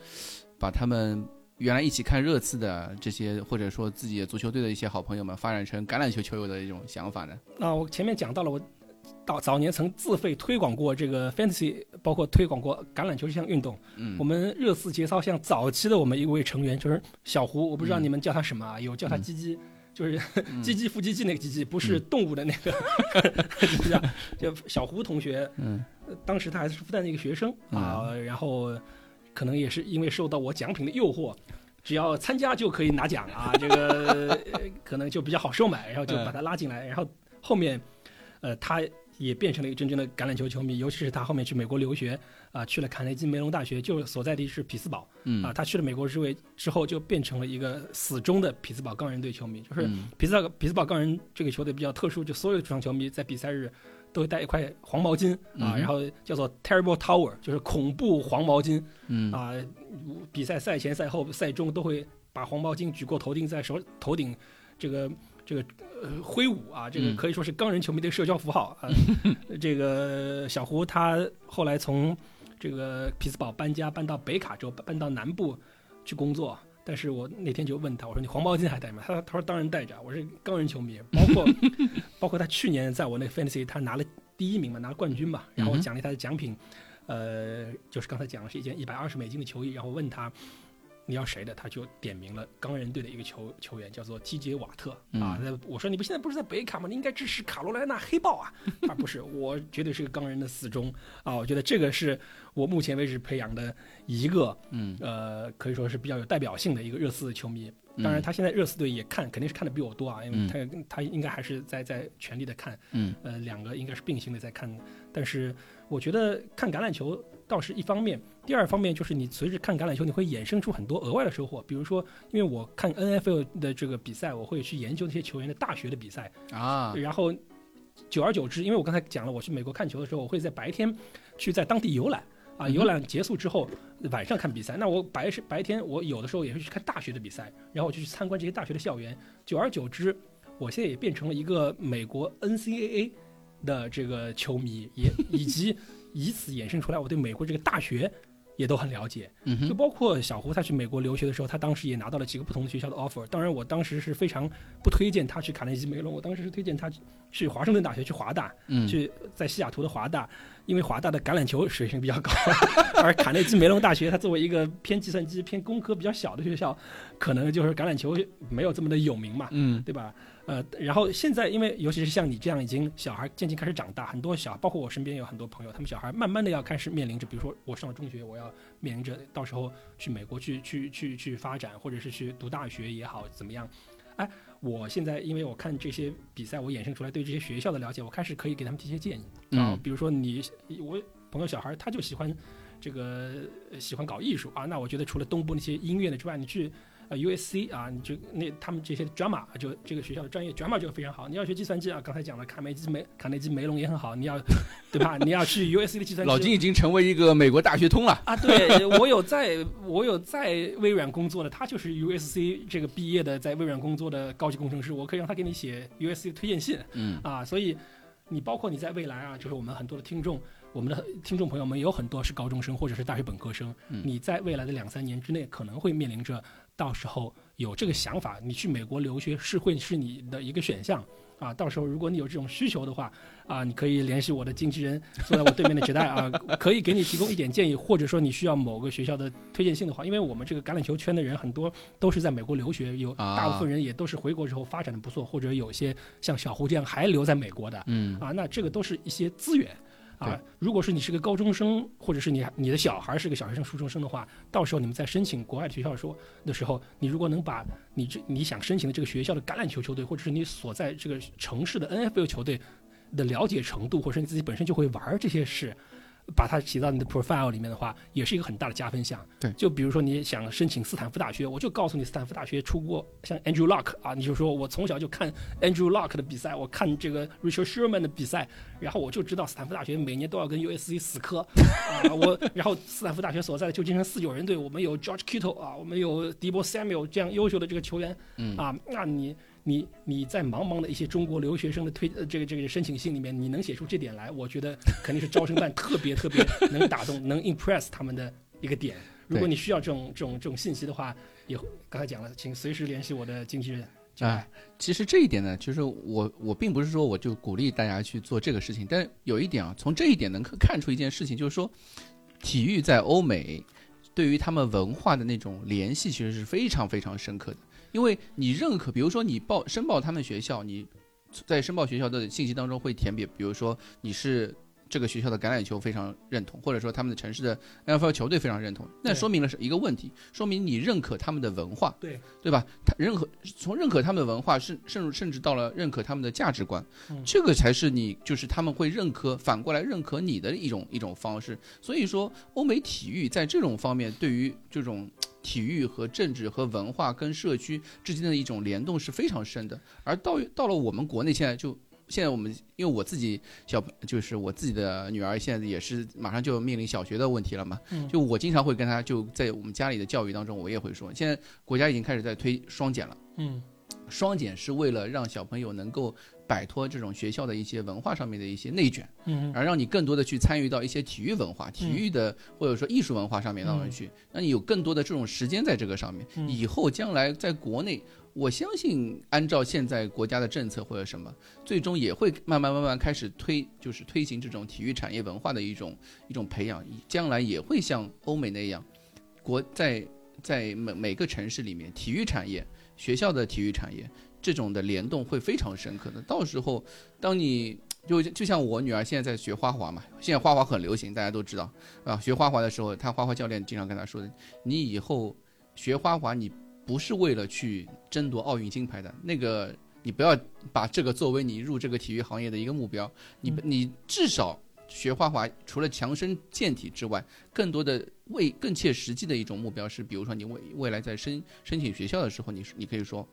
把他们原来一起看热刺的这些，或者说自己的足球队的一些好朋友们，发展成橄榄球球友的一种想法呢？那我前面讲到了我。到早年曾自费推广过这个 fantasy，包括推广过橄榄球这项运动。嗯，我们热刺节操像早期的我们一位成员就是小胡，我不知道你们叫他什么啊？有叫他鸡鸡，就是鸡鸡腹鸡鸡那个鸡鸡，不是动物的那个，就小胡同学。嗯，当时他还是复旦的一个学生啊，然后可能也是因为受到我奖品的诱惑，只要参加就可以拿奖啊，这个 可能就比较好收买，然后就把他拉进来，然后后面，呃，他。也变成了一个真正的橄榄球球迷，尤其是他后面去美国留学，啊，去了卡内基梅隆大学，就所在地是匹兹堡，啊，他去了美国之位之后，就变成了一个死忠的匹兹堡钢人队球迷。就是匹兹堡匹兹堡钢人这个球队比较特殊，就所有的主场球迷在比赛日都会带一块黄毛巾啊，然后叫做 Terrible Tower，就是恐怖黄毛巾，啊，比赛赛前赛后赛中都会把黄毛巾举过头顶，在手头顶这个。这个呃挥舞啊，这个可以说是钢人球迷的社交符号啊。这个小胡他后来从这个匹兹堡搬家搬到北卡州，搬到南部去工作。但是我那天就问他，我说你黄毛巾还带吗？他他说当然带着，我是钢人球迷。包括 包括他去年在我那个 fantasy 他拿了第一名嘛，拿了冠军嘛。然后我奖励他的奖品，呃，就是刚才讲的是一件一百二十美金的球衣。然后问他。你要谁的？他就点名了钢人队的一个球球员，叫做基杰瓦特啊。那我说你不现在不是在北卡吗？你应该支持卡罗莱纳黑豹啊。他不是，我绝对是个钢人的死忠啊。我觉得这个是我目前为止培养的一个，嗯，呃，可以说是比较有代表性的一个热刺的球迷。当然，他现在热刺队也看，肯定是看的比我多啊，因为他他应该还是在在全力的看，嗯，呃，两个应该是并行的在看。但是我觉得看橄榄球。倒是一方面，第二方面就是你随着看橄榄球，你会衍生出很多额外的收获。比如说，因为我看 N F L 的这个比赛，我会去研究那些球员的大学的比赛啊。然后，久而久之，因为我刚才讲了，我去美国看球的时候，我会在白天去在当地游览啊，游览结束之后晚上看比赛。那我白是白天，我有的时候也会去看大学的比赛，然后我就去参观这些大学的校园。久而久之，我现在也变成了一个美国 NCAA 的这个球迷，也以及以此衍生出来，我对美国这个大学。也都很了解，就包括小胡他去美国留学的时候，他当时也拿到了几个不同的学校的 offer。当然，我当时是非常不推荐他去卡内基梅隆，我当时是推荐他去华盛顿大学去华大，去在西雅图的华大，因为华大的橄榄球水平比较高，而卡内基梅隆大学它作为一个偏计算机、偏工科比较小的学校，可能就是橄榄球没有这么的有名嘛，嗯，对吧？呃，然后现在，因为尤其是像你这样已经小孩渐渐开始长大，很多小，包括我身边有很多朋友，他们小孩慢慢的要开始面临着，比如说我上了中学，我要面临着到时候去美国去去去去发展，或者是去读大学也好，怎么样？哎，我现在因为我看这些比赛，我衍生出来对这些学校的了解，我开始可以给他们提些建议啊，比如说你我朋友小孩他就喜欢这个喜欢搞艺术啊，那我觉得除了东部那些音乐的之外，你去。啊，USC 啊，你就那他们这些 drama 就这个学校的专业 drama 就非常好。你要学计算机啊，刚才讲了卡梅基梅卡内基梅隆也很好。你要 对吧？你要去 USC 的计算机。老金已经成为一个美国大学通了啊！对我有在，我有在微软工作的，他就是 USC 这个毕业的，在微软工作的高级工程师，我可以让他给你写 USC 的推荐信。嗯啊，所以你包括你在未来啊，就是我们很多的听众。我们的听众朋友们有很多是高中生或者是大学本科生，你在未来的两三年之内可能会面临着，到时候有这个想法，你去美国留学是会是你的一个选项。啊，到时候如果你有这种需求的话，啊，你可以联系我的经纪人，坐在我对面的杰代啊，可以给你提供一点建议，或者说你需要某个学校的推荐信的话，因为我们这个橄榄球圈的人很多都是在美国留学，有大部分人也都是回国之后发展的不错，或者有些像小胡这样还留在美国的，嗯，啊，那这个都是一些资源。啊，如果是你是个高中生，或者是你你的小孩是个小学生、初中生的话，到时候你们在申请国外的学校说的时候，你如果能把你这你想申请的这个学校的橄榄球球队，或者是你所在这个城市的 NFL 球队的了解程度，或者是你自己本身就会玩这些事。把它写到你的 profile 里面的话，也是一个很大的加分项。对，就比如说你想申请斯坦福大学，我就告诉你斯坦福大学出过像 Andrew Luck 啊，你就说我从小就看 Andrew Luck 的比赛，我看这个 Richard Sherman 的比赛，然后我就知道斯坦福大学每年都要跟 USC 死磕啊。我然后斯坦福大学所在的旧金山四九人队，我们有 George Kittle 啊，我们有 Debo Samuel 这样优秀的这个球员，嗯啊，那你。你你在茫茫的一些中国留学生的推呃这个这个申请信里面，你能写出这点来，我觉得肯定是招生办特别特别能打动、能 impress 他们的一个点。如果你需要这种这种这种信息的话，也刚才讲了，请随时联系我的经纪人。啊，其实这一点呢，就是我我并不是说我就鼓励大家去做这个事情，但有一点啊，从这一点能看出一件事情，就是说，体育在欧美对于他们文化的那种联系，其实是非常非常深刻的。因为你认可，比如说你报申报他们学校，你在申报学校的信息当中会填，比比如说你是这个学校的橄榄球非常认同，或者说他们的城市的 NFL 球队非常认同，那说明了是一个问题，说明你认可他们的文化，对对吧？他认可从认可他们的文化，甚甚甚至到了认可他们的价值观，这个才是你就是他们会认可，反过来认可你的一种一种方式。所以说，欧美体育在这种方面对于这种。体育和政治和文化跟社区之间的一种联动是非常深的，而到到了我们国内现在就现在我们因为我自己小就是我自己的女儿现在也是马上就面临小学的问题了嘛，就我经常会跟她就在我们家里的教育当中，我也会说，现在国家已经开始在推双减了，嗯，双减是为了让小朋友能够。摆脱这种学校的一些文化上面的一些内卷，嗯，而让你更多的去参与到一些体育文化、体育的或者说艺术文化上面当中去，那你有更多的这种时间在这个上面，以后将来在国内，我相信按照现在国家的政策或者什么，最终也会慢慢慢慢开始推，就是推行这种体育产业文化的一种一种培养，将来也会像欧美那样，国在在每每个城市里面，体育产业学校的体育产业。这种的联动会非常深刻的。到时候，当你就就像我女儿现在在学花滑嘛，现在花滑很流行，大家都知道啊。学花滑的时候，她花滑教练经常跟她说的：“你以后学花滑，你不是为了去争夺奥运金牌的，那个你不要把这个作为你入这个体育行业的一个目标。你你至少学花滑，除了强身健体之外，更多的为更切实际的一种目标是，比如说你未未来在申申请学校的时候，你你可以说。”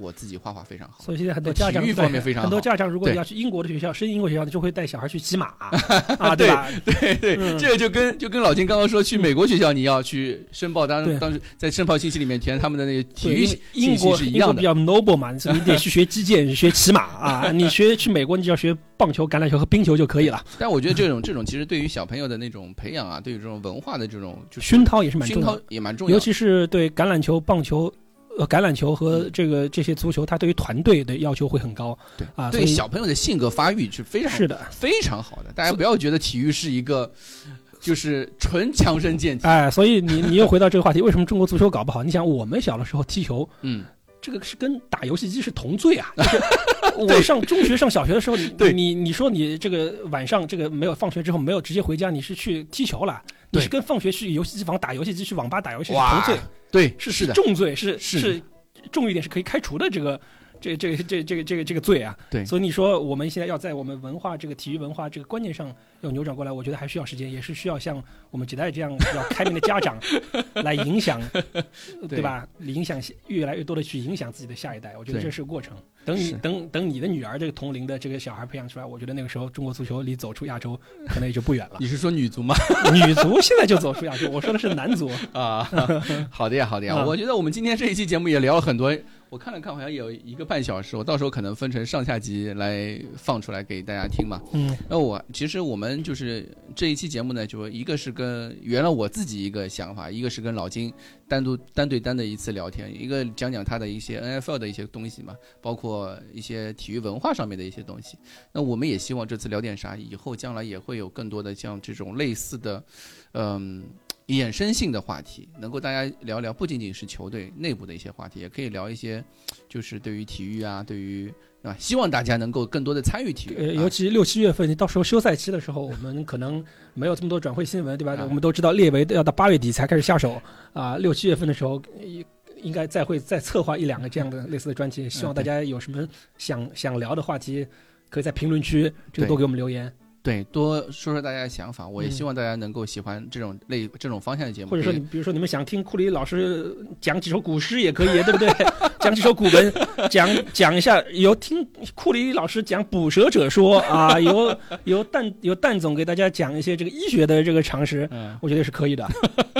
我自己画画非常好。所以现在很多家长体育方面非常好很多家长如果你要去英国的学校，升英国学校的，就会带小孩去骑马 啊，对吧？对 对，嗯这个就跟就跟老金刚刚说，去美国学校你要去申报，当对当时在申报信息里面填他们的那个体育英国是一样的。较 noble 嘛，你得去学击剑、学骑马啊。你学去美国，你只要学棒球、橄榄球和冰球就可以了。但我觉得这种这种其实对于小朋友的那种培养啊，对于这种文化的这种就是熏陶也是蛮熏陶重要的，也蛮重要的。尤其是对橄榄球、棒球。呃，橄榄球和这个这些足球，它对于团队的要求会很高对啊，对小朋友的性格发育是非常是的，非常好的。大家不要觉得体育是一个就是纯强身健体。哎，所以你你又回到这个话题，为什么中国足球搞不好？你想，我们小的时候踢球，嗯，这个是跟打游戏机是同罪啊！就是我上中学、上小学的时候，你对你你说你这个晚上这个没有放学之后没有直接回家，你是去踢球了，你是跟放学去游戏机房打游戏机、去网吧打游戏是同罪，对，是是的，重罪，是是是重一点是可以开除的这个。这这这这个这个这个罪啊，对所以你说我们现在要在我们文化这个体育文化这个观念上要扭转过来，我觉得还需要时间，也是需要像我们几代这样比较开明的家长 来影响，对吧？影响越来越多的去影响自己的下一代，我觉得这是个过程。等你等等你的女儿这个同龄的这个小孩培养出来，我觉得那个时候中国足球离走出亚洲可能也就不远了。你是说女足吗？女足现在就走出亚洲，我说的是男足。啊，好的呀，好的呀。啊我觉得我们今天这一期节目也聊了很多，我看了看，好像有一个半小时，我到时候可能分成上下集来放出来给大家听嘛。嗯那我其实我们就是这一期节目呢，就一个是跟原来我自己一个想法，一个是跟老金单独单对单的一次聊天，一个讲讲他的一些 NFL 的一些东西嘛，包括一些体育文化上面的一些东西。那我们也希望这次聊点啥，以后将来也会有更多的像这种类似的，嗯。衍生性的话题，能够大家聊聊，不仅仅是球队内部的一些话题，也可以聊一些，就是对于体育啊，对于啊，希望大家能够更多的参与体育。尤其六七月份，到时候休赛期的时候，我们可能没有这么多转会新闻，对吧？啊我们都知道列维要到八月底才开始下手啊，六七月份的时候。应应该再会再策划一两个这样的类似的专题，希望大家有什么想想聊的话题，可以在评论区这个多给我们留言，对，多说说大家的想法，我也嗯希望大家能够喜欢这种类这种方向的节目，或者说你比如说你们想听库里老师讲几首古诗也可以，对不对？讲几首古文，讲讲一下，有听库里老师讲捕蛇者说啊，有有蛋有蛋总给大家讲一些这个医学的这个常识，嗯，我觉得是可以的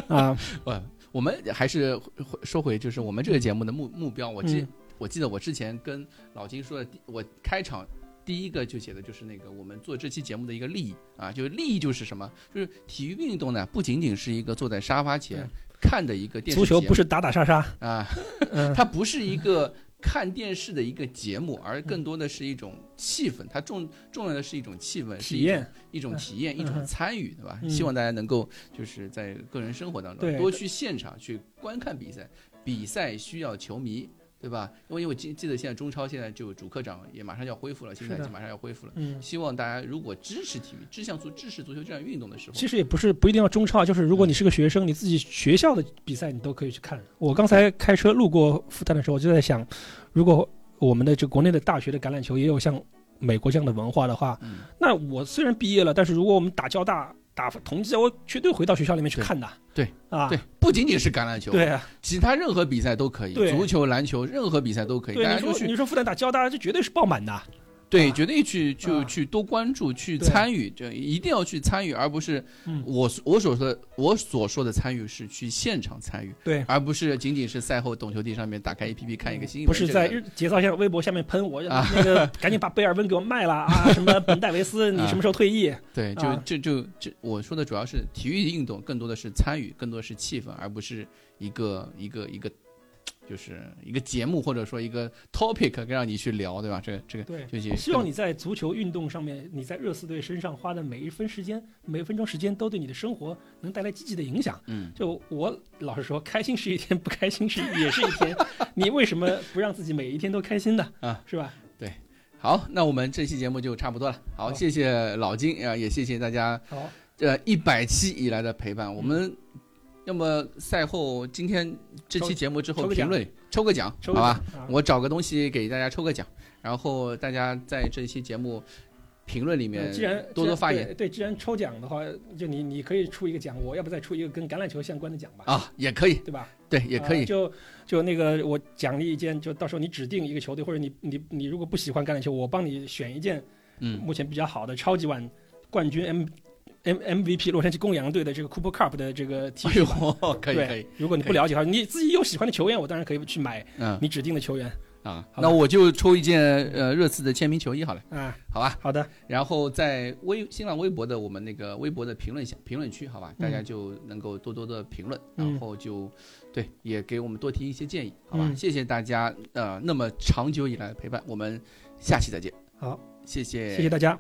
啊。不，我们还是回说回，就是我们这个节目的目目标。我记、嗯我记得我之前跟老金说的，我开场第一个就写的就是那个我们做这期节目的一个利益啊，就是利益就是什么？就是体育运动呢，不仅仅是一个坐在沙发前看的一个电视足球不是打打杀杀，啊，嗯，它不是一个看电视的一个节目，而更多的是一种气氛，它重重要的是一种气氛，体验。一种体验，一种嗯参与，对吧？嗯。希望大家能够就是在个人生活当中对。多去现场去观看比赛，比赛需要球迷。对吧？因为我记记得现在中超现在就主客场也马上要恢复了，新赛是的季马上要恢复了。嗯。希望大家如果支持体育、支向足、支持足球这项运动的时候，其实也不是不一定要中超，就是如果你是个学生，你自己学校的比赛你都可以去看。我刚才开车路过复旦的时候，我就在想，如果我们的这国内的大学的橄榄球也有像美国这样的文化的话，嗯，那我虽然毕业了，但是如果我们打交大、打同济，我绝对回到学校里面去看的。对啊，对，不仅仅是橄榄球，对啊其他任何比赛都可以，足球、篮球，任何比赛都可以，你说你说复旦打交大，这绝对是爆满的。对，啊绝对去就啊去多关注，去参与，就一定要去参与，而不是嗯我所我所说的我所说的参与是去现场参与，对，而不是仅仅是赛后懂球帝上面打开 APP 看一个新闻，不是在节操下微博下面喷我，啊那个赶紧把贝尔温给我卖了啊！什么本戴维斯，你啊什么时候退役？对，就啊这就这我说的主要是体育运动，更多的是参与，更多的是气氛，而不是一个一个一个。就是一个节目或者说一个 topic 让你去聊，对吧？这个这个对就是希望你在足球运动上面，你在热刺队身上花的每一分时间、每一分钟时间，都对你的生活能带来积极的影响。嗯，就我老实说，开心是一天，不开心是也是一天。你为什么不让自己每一天都开心呢？啊，是吧？对好，那我们这期节目就差不多了。好，好谢谢老金啊，也谢谢大家好，这一百期以来的陪伴，我们要么赛后今天这期节目之后评论抽个奖，抽好吧？啊我找个东西给大家抽个奖，然后大家在这期节目评论里面既然多多发言。对，既然抽奖的话，就你你可以出一个奖，我要不再出一个跟橄榄球相关的奖吧？啊，也可以，对吧？对，也可以。就就那个我奖励一件，就到时候你指定一个球队，或者你你你如果不喜欢橄榄球，我帮你选一件，嗯，目前比较好的超级碗冠军 M M M V P 洛杉矶公羊队的这个 Cooper Cup 的这个 T 恤吧。可以可以。如果你不了解的话，你自己有喜欢的球员，我当然可以去买你指定的球员。啊，那我就抽一件呃热刺的签名球衣好了，啊，好吧，好的。然后在微新浪微博的我们那个微博的评论下评论区，好吧，大家就能够多多的评论，然后就对也给我们多提一些建议，好吧，谢谢大家呃那么长久以来的陪伴，我们下期再见。好，谢谢，谢谢大家。